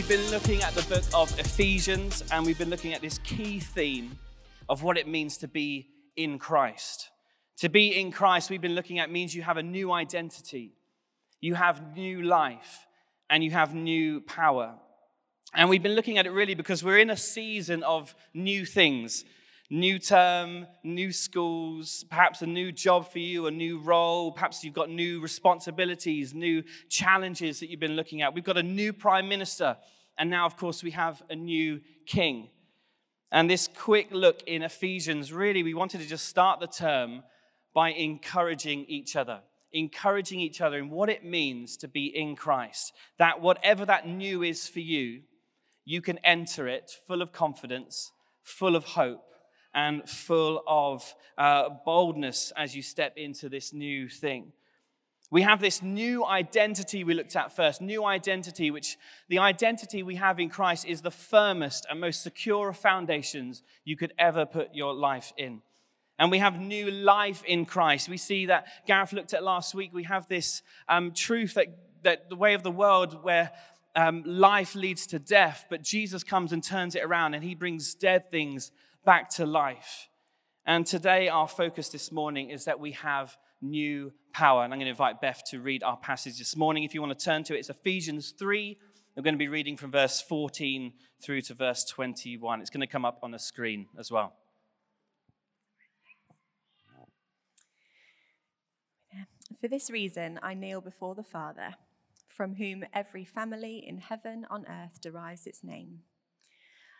We've been looking at the book of Ephesians and we've been looking at this key theme of what it means to be in Christ. To be in Christ, we've been looking at means you have a new identity, you have new life, and you have new power. And we've been looking at it really because we're in a season of new things new term, new schools, perhaps a new job for you, a new role, perhaps you've got new responsibilities, new challenges that you've been looking at. We've got a new prime minister, and now, of course, we have a new king. And this quick look in Ephesians, really, we wanted to just start the term by encouraging each other. Encouraging each other in what it means to be in Christ. That whatever that new is for you, you can enter it full of confidence, full of hope, and full of uh, boldness as you step into this new thing. We have this new identity we looked at first, new identity, which the identity we have in Christ is the firmest and most secure foundations you could ever put your life in. And we have new life in Christ. We see that Gareth looked at last week. We have this um, truth that, that the way of the world where um, life leads to death, but Jesus comes and turns it around and he brings dead things back to life. And today, our focus this morning is that we have new power. And I'm going to invite Beth to read our passage this morning. If you want to turn to it, it's Ephesians 3. We're going to be reading from verse 14 through to verse 21. It's going to come up on the screen as well. For this reason, I kneel before the Father, from whom every family in heaven on earth derives its name.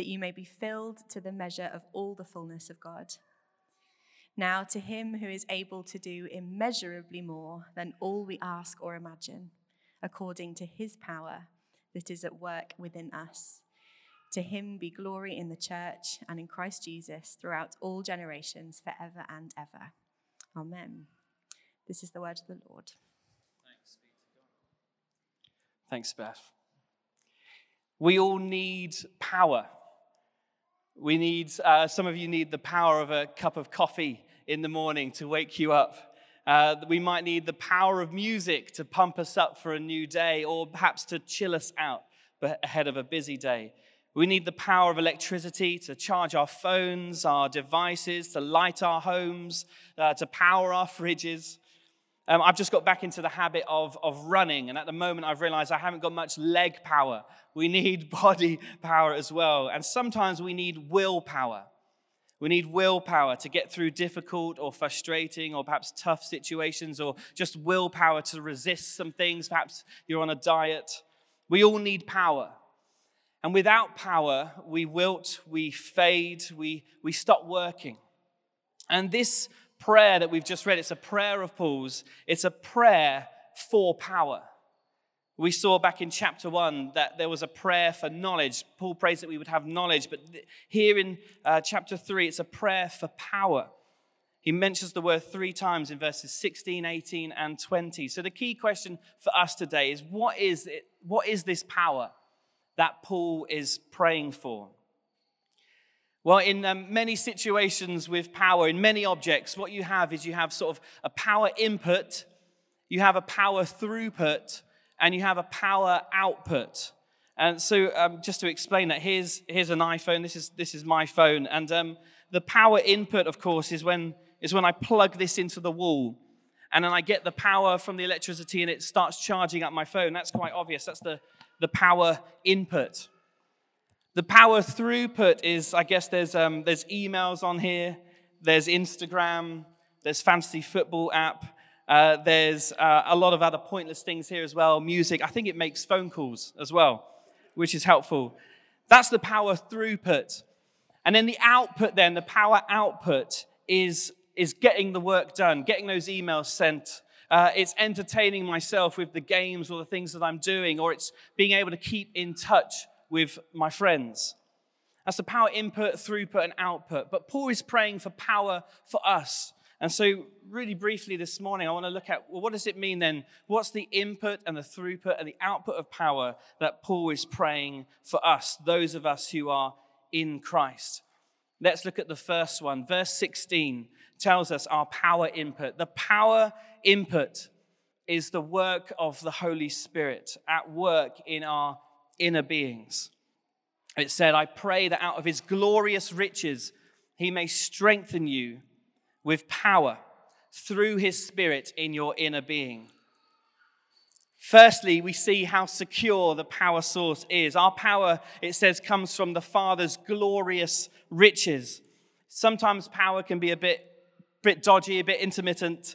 that you may be filled to the measure of all the fullness of God. Now, to him who is able to do immeasurably more than all we ask or imagine, according to his power that is at work within us. To him be glory in the church and in Christ Jesus throughout all generations, forever and ever. Amen. This is the word of the Lord. Thanks, Thanks Beth. We all need power. We need, uh, some of you need the power of a cup of coffee in the morning to wake you up. Uh, we might need the power of music to pump us up for a new day or perhaps to chill us out ahead of a busy day. We need the power of electricity to charge our phones, our devices, to light our homes, uh, to power our fridges. Um, I've just got back into the habit of, of running, and at the moment I've realized I haven't got much leg power. We need body power as well. And sometimes we need willpower. We need willpower to get through difficult or frustrating or perhaps tough situations, or just willpower to resist some things. Perhaps you're on a diet. We all need power. And without power, we wilt, we fade, we, we stop working. And this prayer that we've just read, it's a prayer of Paul's, it's a prayer for power. We saw back in chapter one that there was a prayer for knowledge. Paul prays that we would have knowledge, but here in uh, chapter three, it's a prayer for power. He mentions the word three times in verses 16, 18, and 20. So the key question for us today is what is, it, what is this power that Paul is praying for? Well, in um, many situations with power, in many objects, what you have is you have sort of a power input, you have a power throughput, and you have a power output. And so, um, just to explain that, here's, here's an iPhone. This is, this is my phone. And um, the power input, of course, is when, is when I plug this into the wall. And then I get the power from the electricity and it starts charging up my phone. That's quite obvious. That's the, the power input. The power throughput is, I guess, there's, um, there's emails on here, there's Instagram, there's fantasy football app, uh, there's uh, a lot of other pointless things here as well. Music. I think it makes phone calls as well, which is helpful. That's the power throughput. And then the output, then, the power output is, is getting the work done, getting those emails sent. Uh, it's entertaining myself with the games or the things that I'm doing, or it's being able to keep in touch with my friends. That's the power input, throughput, and output. But Paul is praying for power for us. And so, really briefly this morning, I want to look at well, what does it mean then? What's the input and the throughput and the output of power that Paul is praying for us, those of us who are in Christ? Let's look at the first one. Verse 16 tells us our power input. The power input is the work of the Holy Spirit at work in our inner beings. It said, I pray that out of his glorious riches he may strengthen you with power through his spirit in your inner being. Firstly, we see how secure the power source is. Our power, it says, comes from the Father's glorious riches. Sometimes power can be a bit, bit dodgy, a bit intermittent,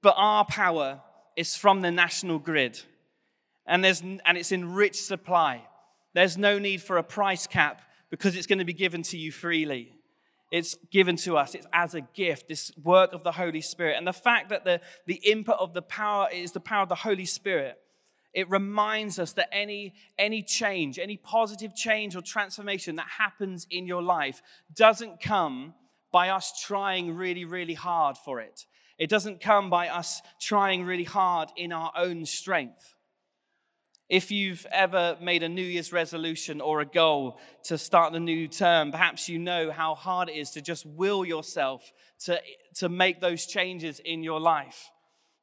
but our power is from the national grid. And, there's, and it's in rich supply. There's no need for a price cap because it's going to be given to you freely. It's given to us. It's as a gift, this work of the Holy Spirit. And the fact that the, the input of the power is the power of the Holy Spirit, it reminds us that any, any change, any positive change or transformation that happens in your life doesn't come by us trying really, really hard for it. It doesn't come by us trying really hard in our own strength. If you've ever made a New Year's resolution or a goal to start the new term, perhaps you know how hard it is to just will yourself to, to make those changes in your life.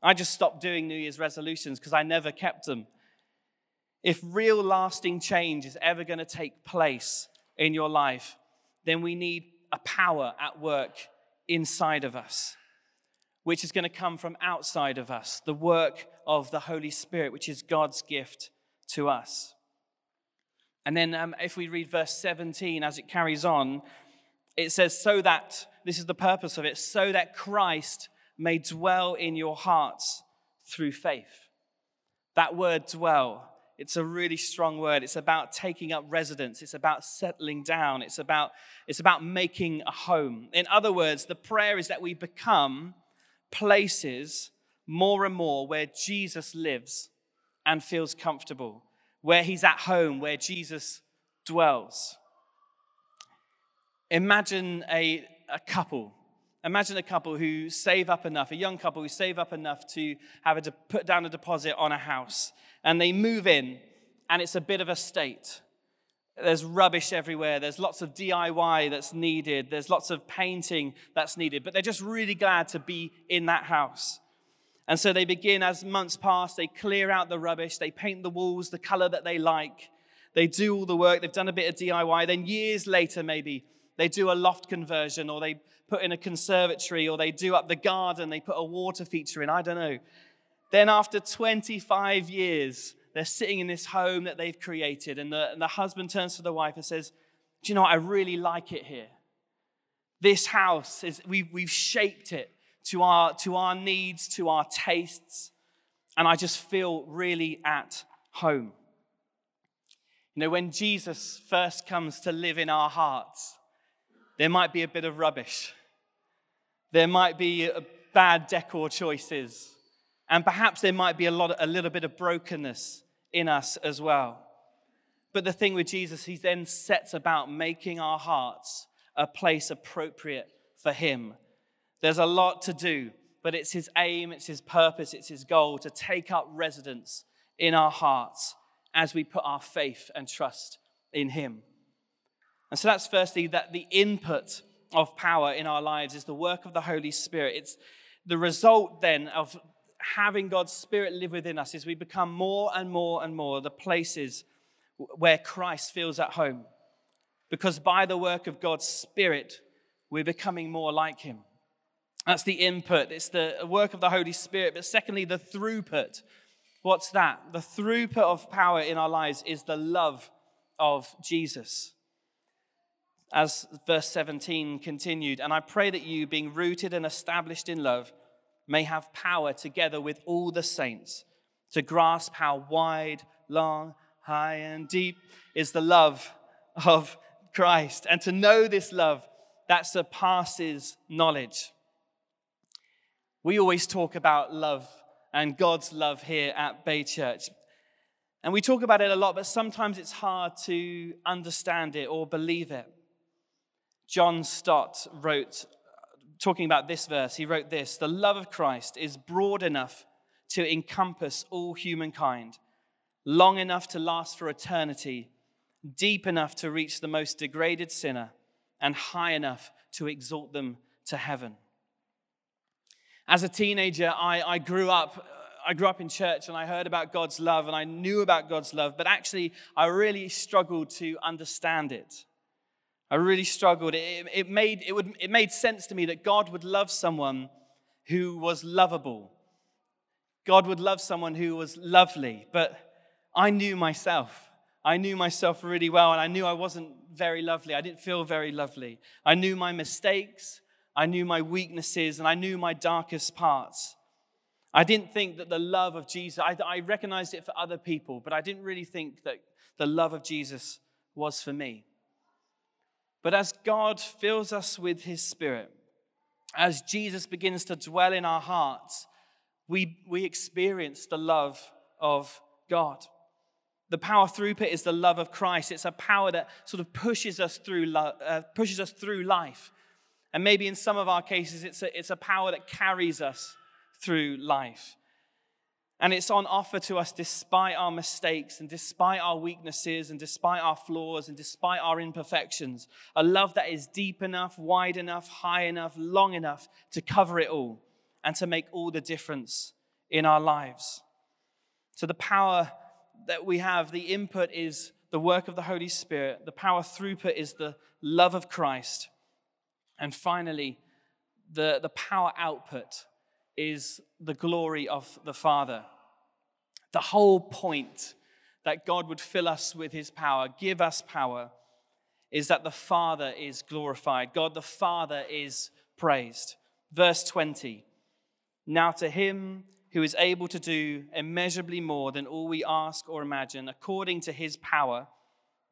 I just stopped doing New Year's resolutions because I never kept them. If real lasting change is ever going to take place in your life, then we need a power at work inside of us, which is going to come from outside of us, the work of the Holy Spirit, which is God's gift to us. And then um, if we read verse 17 as it carries on, it says, So that, this is the purpose of it, so that Christ may dwell in your hearts through faith. That word dwell, it's a really strong word. It's about taking up residence. It's about settling down. It's about, it's about making a home. In other words, the prayer is that we become places more and more where Jesus lives and feels comfortable, where he's at home, where Jesus dwells. Imagine a, a couple. Imagine a couple who save up enough, a young couple who save up enough to have a de- put down a deposit on a house. And they move in, and it's a bit of a state. There's rubbish everywhere. There's lots of DIY that's needed. There's lots of painting that's needed. But they're just really glad to be in that house. And so they begin, as months pass, they clear out the rubbish, they paint the walls the color that they like, they do all the work, they've done a bit of DIY. Then years later, maybe, they do a loft conversion, or they put in a conservatory, or they do up the garden, they put a water feature in, I don't know. Then after 25 years, they're sitting in this home that they've created, and the, and the husband turns to the wife and says, Do you know what? I really like it here. This house is, we, we've shaped it to our, to our needs, to our tastes, and I just feel really at home. You know, when Jesus first comes to live in our hearts, there might be a bit of rubbish. There might be uh, bad decor choices. And perhaps there might be a, lot, a little bit of brokenness in us as well. But the thing with Jesus, he then sets about making our hearts a place appropriate for him there's a lot to do, but it's his aim, it's his purpose, it's his goal to take up residence in our hearts as we put our faith and trust in him. And so that's firstly that the input of power in our lives is the work of the Holy Spirit. It's the result then of having God's Spirit live within us is we become more and more and more the places where Christ feels at home. Because by the work of God's Spirit, we're becoming more like him. That's the input, it's the work of the Holy Spirit. But secondly, the throughput. What's that? The throughput of power in our lives is the love of Jesus. As verse 17 continued, and I pray that you, being rooted and established in love, may have power together with all the saints to grasp how wide, long, high, and deep is the love of Christ, and to know this love that surpasses knowledge we always talk about love and God's love here at Bay Church. And we talk about it a lot, but sometimes it's hard to understand it or believe it. John Stott wrote, talking about this verse, he wrote this The love of Christ is broad enough to encompass all humankind, long enough to last for eternity, deep enough to reach the most degraded sinner, and high enough to exalt them to heaven. As a teenager, I, I grew up. I grew up in church and I heard about God's love and I knew about God's love, but actually, I really struggled to understand it. I really struggled. It, it, made, it, would, it made sense to me that God would love someone who was lovable. God would love someone who was lovely, but I knew myself. I knew myself really well, and I knew I wasn't very lovely. I didn't feel very lovely. I knew my mistakes, I knew my weaknesses, and I knew my darkest parts. I didn't think that the love of Jesus, I, I recognized it for other people, but I didn't really think that the love of Jesus was for me. But as God fills us with his spirit, as Jesus begins to dwell in our hearts, we, we experience the love of God. The power throughput is the love of Christ. It's a power that sort of pushes us through, lo- uh, pushes us through life. And maybe in some of our cases, it's a, it's a power that carries us through life. And it's on offer to us despite our mistakes and despite our weaknesses and despite our flaws and despite our imperfections. A love that is deep enough, wide enough, high enough, long enough to cover it all and to make all the difference in our lives. So, the power that we have, the input is the work of the Holy Spirit, the power throughput is the love of Christ. And finally, the, the power output is the glory of the Father. The whole point that God would fill us with his power, give us power, is that the Father is glorified. God the Father is praised. Verse 20 Now to him who is able to do immeasurably more than all we ask or imagine, according to his power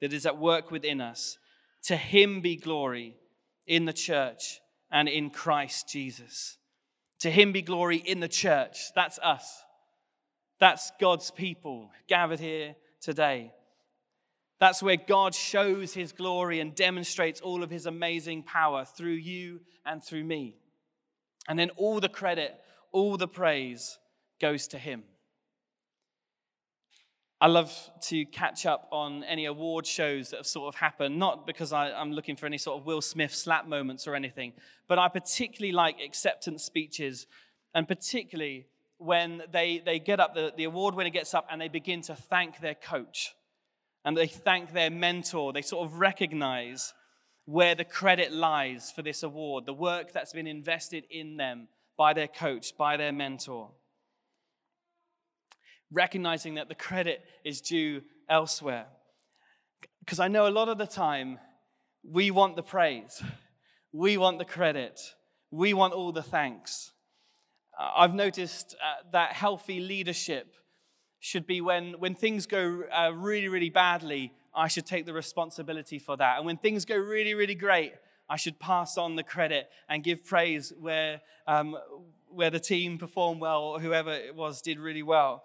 that is at work within us, to him be glory in the church and in Christ Jesus to him be glory in the church. That's us. That's God's people gathered here today. That's where God shows his glory and demonstrates all of his amazing power through you and through me. And then all the credit, all the praise goes to him. I love to catch up on any award shows that have sort of happened, not because I, am looking for any sort of Will Smith slap moments or anything, but I particularly like acceptance speeches, and particularly when they, they get up, the, the award winner gets up and they begin to thank their coach and they thank their mentor. They sort of recognize where the credit lies for this award, the work that's been invested in them by their coach, by their mentor recognizing that the credit is due elsewhere. Because I know a lot of the time we want the praise, we want the credit, we want all the thanks. Uh, I've noticed uh, that healthy leadership should be when, when things go uh, really, really badly, I should take the responsibility for that. And when things go really, really great, I should pass on the credit and give praise where, um, where the team performed well or whoever it was did really well.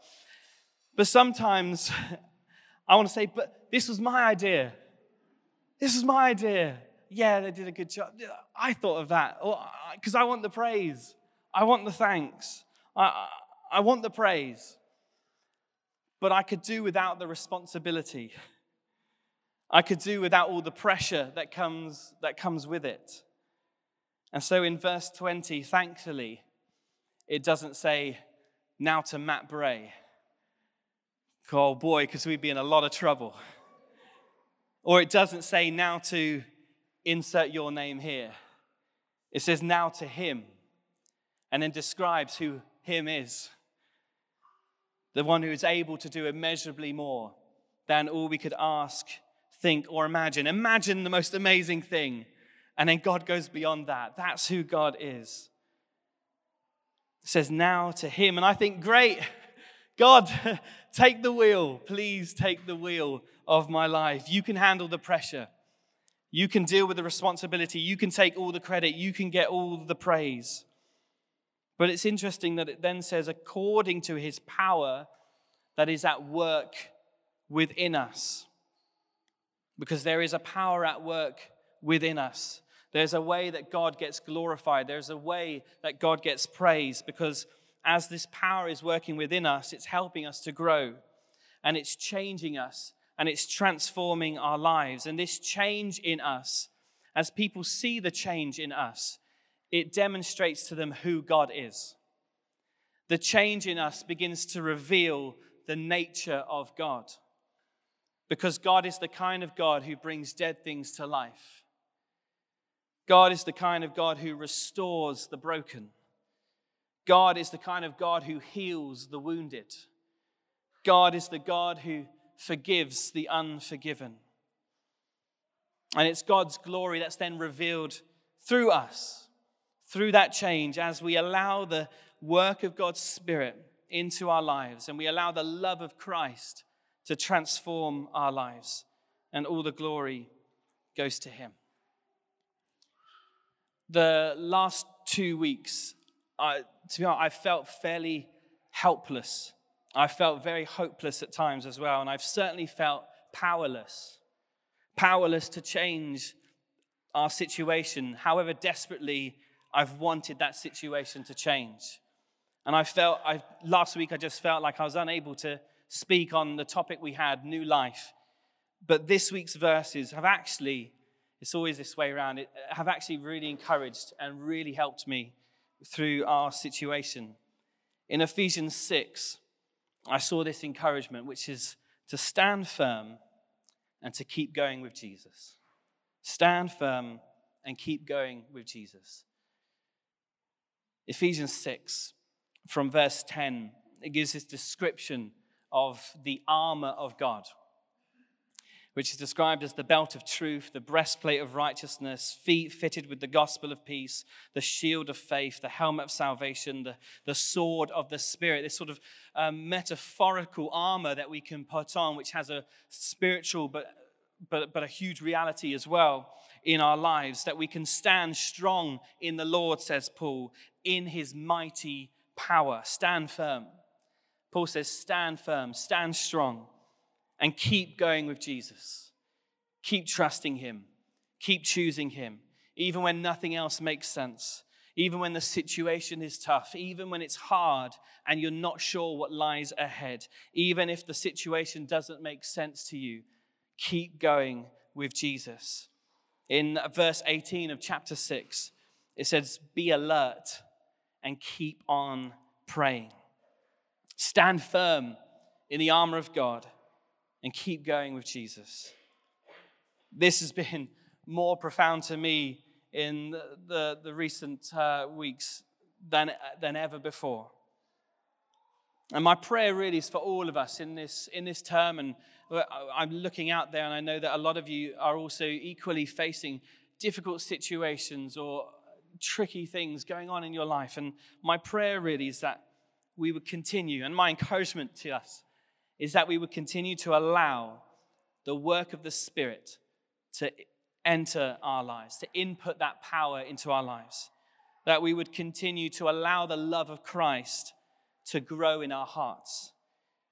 But sometimes I want to say, but this was my idea. This was my idea. Yeah, they did a good job. I thought of that because I want the praise. I want the thanks. I, I want the praise. But I could do without the responsibility. I could do without all the pressure that comes, that comes with it. And so in verse 20, thankfully, it doesn't say, now to Matt Bray oh boy, because we'd be in a lot of trouble. Or it doesn't say now to insert your name here. It says now to him, and then describes who him is. The one who is able to do immeasurably more than all we could ask, think, or imagine. Imagine the most amazing thing. And then God goes beyond that. That's who God is. It says now to him. And I think, great. God, take the wheel. Please take the wheel of my life. You can handle the pressure. You can deal with the responsibility. You can take all the credit. You can get all the praise. But it's interesting that it then says, according to his power that is at work within us. Because there is a power at work within us. There's a way that God gets glorified. There's a way that God gets praised because as this power is working within us, it's helping us to grow and it's changing us and it's transforming our lives. And this change in us, as people see the change in us, it demonstrates to them who God is. The change in us begins to reveal the nature of God. Because God is the kind of God who brings dead things to life. God is the kind of God who restores the broken. God is the kind of God who heals the wounded. God is the God who forgives the unforgiven. And it's God's glory that's then revealed through us, through that change, as we allow the work of God's Spirit into our lives and we allow the love of Christ to transform our lives. And all the glory goes to Him. The last two weeks, I, to be honest, I felt fairly helpless. I felt very hopeless at times as well, and I've certainly felt powerless. Powerless to change our situation, however desperately I've wanted that situation to change. And I felt, I, last week, I just felt like I was unable to speak on the topic we had, new life. But this week's verses have actually, it's always this way around, it have actually really encouraged and really helped me through our situation. In Ephesians 6, I saw this encouragement, which is to stand firm and to keep going with Jesus. Stand firm and keep going with Jesus. Ephesians 6, from verse 10, it gives this description of the armor of God, which is described as the belt of truth, the breastplate of righteousness, feet fitted with the gospel of peace, the shield of faith, the helmet of salvation, the, the sword of the Spirit, this sort of um, metaphorical armor that we can put on, which has a spiritual but, but, but a huge reality as well in our lives, that we can stand strong in the Lord, says Paul, in his mighty power. Stand firm. Paul says, stand firm, stand strong, and keep going with Jesus. Keep trusting him, keep choosing him, even when nothing else makes sense, even when the situation is tough, even when it's hard and you're not sure what lies ahead, even if the situation doesn't make sense to you. Keep going with Jesus. In verse 18 of chapter 6, it says, Be alert and keep on praying. Stand firm in the armor of God and keep going with Jesus. This has been more profound to me in the, the, the recent uh, weeks than, than ever before. And my prayer really is for all of us in this, in this term. And I'm looking out there, and I know that a lot of you are also equally facing difficult situations or tricky things going on in your life. And my prayer really is that we would continue, and my encouragement to us is that we would continue to allow the work of the Spirit to enter our lives, to input that power into our lives. That we would continue to allow the love of Christ to grow in our hearts.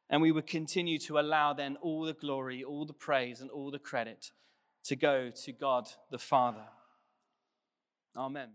And we would continue to allow then all the glory, all the praise, and all the credit to go to God the Father. Amen.